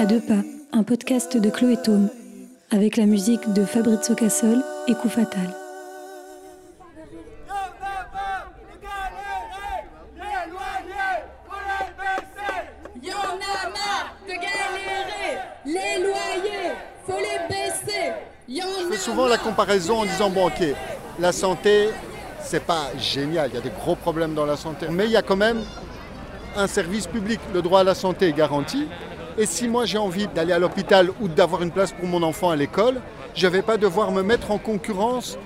À deux pas, un podcast de Chloé Tome, avec la musique de Fabrizio Cassol et Coup Fatal. Je souvent la comparaison en disant bon ok, la santé, c'est pas génial, il y a des gros problèmes dans la santé, mais il y a quand même un service public. Le droit à la santé est garanti. Et si moi j'ai envie d'aller à l'hôpital ou d'avoir une place pour mon enfant à l'école, je ne vais pas devoir me mettre en concurrence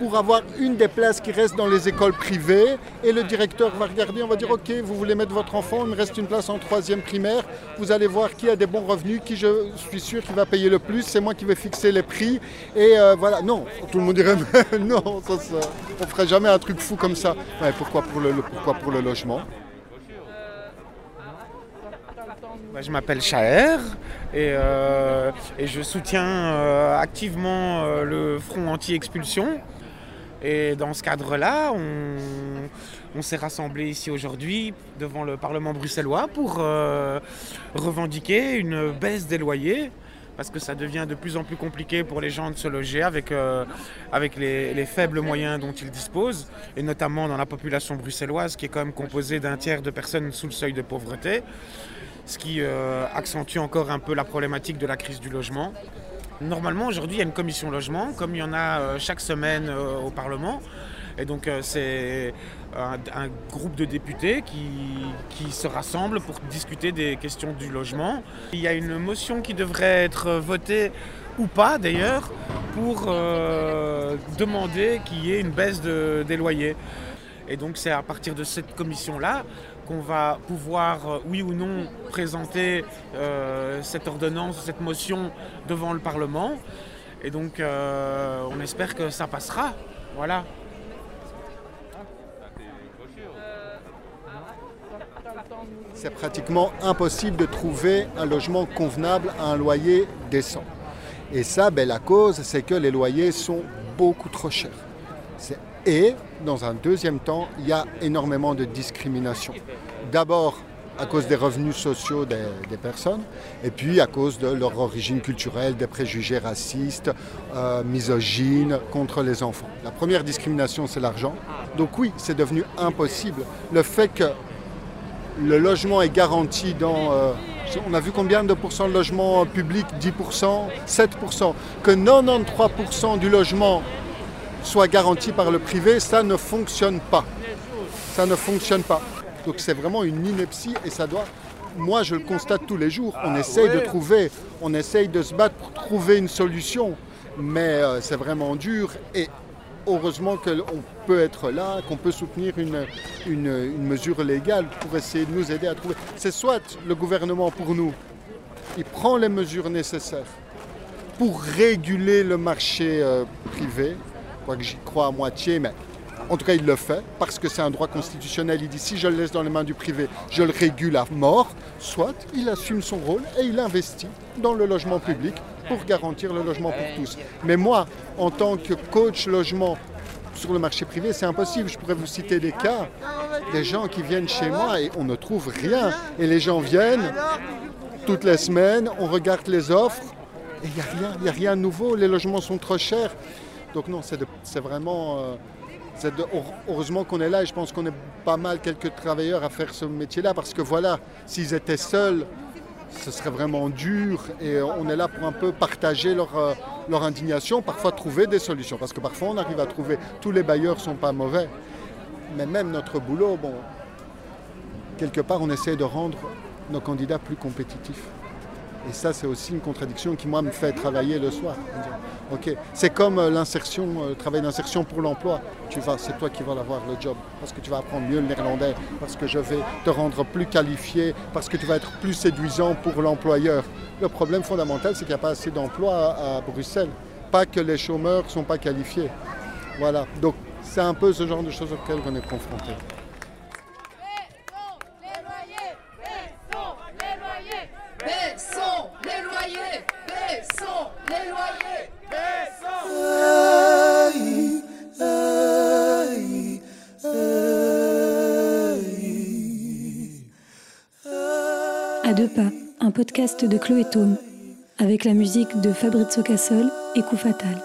pour avoir une des places qui reste dans les écoles privées. Et le directeur va regarder, on va dire ok, vous voulez mettre votre enfant, il me reste une place en troisième primaire. Vous allez voir qui a des bons revenus, qui je suis sûr qui va payer le plus. C'est moi qui vais fixer les prix. Et euh, voilà, non, tout le monde dirait non, on ferait jamais un truc fou comme ça. Pourquoi pour le- pourquoi pour le logement? Je m'appelle Chaher et, euh, je soutiens euh, activement euh, le front anti-expulsion. Et dans ce cadre-là, on, s'est rassemblés ici aujourd'hui devant le Parlement bruxellois pour revendiquer une baisse des loyers parce que ça devient de plus en plus compliqué pour les gens de se loger avec, avec les faibles moyens dont ils disposent, et notamment dans la population bruxelloise qui est quand même composée d'un tiers de personnes sous le seuil de pauvreté ce qui euh, accentue encore un peu la problématique de la crise du logement. Normalement, aujourd'hui, il y a une commission logement, comme il y en a euh, chaque semaine euh, au Parlement. Et donc, c'est un, groupe de députés qui, se rassemblent pour discuter des questions du logement. Il y a une motion qui devrait être votée, ou pas d'ailleurs, pour demander qu'il y ait une baisse de- des loyers. Et donc c'est à partir de cette commission-là qu'on va pouvoir, euh, oui ou non, présenter euh, cette ordonnance, cette motion devant le Parlement. Et donc euh, on espère que ça passera. Voilà. C'est pratiquement impossible de trouver un logement convenable à un loyer décent. Et ça, ben, la cause, c'est que les loyers sont beaucoup trop chers. C'est- Et, dans un deuxième temps, il y a énormément de discrimination. D'abord, à cause des revenus sociaux des, personnes, et puis à cause de leur origine culturelle, des préjugés racistes, euh, misogynes contre les enfants. La première discrimination, c'est l'argent. Donc oui, c'est devenu impossible. Le fait que le logement est garanti dans... euh, on a vu combien de pourcents de logements publics? 10%, 7%. Que 93% du logement soit garanti par le privé, ça ne fonctionne pas. Ça ne fonctionne pas. Donc c'est vraiment une ineptie et ça doit... Moi, je le constate tous les jours. On essaye de trouver, on essaye de se battre pour trouver une solution. Mais euh, c'est vraiment dur et heureusement qu'on peut être là, qu'on peut soutenir une, une, une mesure légale pour essayer de nous aider à trouver. C'est soit le gouvernement pour nous, il prend les mesures nécessaires pour réguler le marché euh, privé, quoique j'y crois à moitié, mais en tout cas il le fait, parce que c'est un droit constitutionnel. Il dit si je le laisse dans les mains du privé, je le régule à mort, soit il assume son rôle et il investit dans le logement public pour garantir le logement pour tous. Mais moi, en tant que coach logement sur le marché privé, c'est impossible. Je pourrais vous citer des cas, des gens qui viennent chez moi et on ne trouve rien. Et les gens viennent toutes les semaines, on regarde les offres et il n'y a rien, il n'y a rien de nouveau. Les logements sont trop chers. Donc non, c'est vraiment... euh, heureusement qu'on est là et je pense qu'on est pas mal quelques travailleurs à faire ce métier-là parce que voilà, s'ils étaient seuls, ce serait vraiment dur et on est là pour un peu partager leur, euh, indignation, parfois trouver des solutions parce que parfois on arrive à trouver, tous les bailleurs sont pas mauvais, mais même notre boulot, bon, quelque part on essaie de rendre nos candidats plus compétitifs. Et ça, c'est aussi une contradiction qui, moi, me fait travailler le soir. C'est comme euh, l'insertion, euh, le travail d'insertion pour l'emploi. Tu vas, c'est toi qui vas l'avoir le job, parce que tu vas apprendre mieux le néerlandais, parce que je vais te rendre plus qualifié, parce que tu vas être plus séduisant pour l'employeur. Le problème fondamental, c'est qu'il n'y a pas assez d'emplois à, à Bruxelles. Pas que les chômeurs ne sont pas qualifiés. Voilà. Donc, c'est un peu ce genre de choses auxquelles on est confronté. À deux pas, un podcast de Chloé Tome, avec la musique de Fabrizio Cassol et Coup Fatal.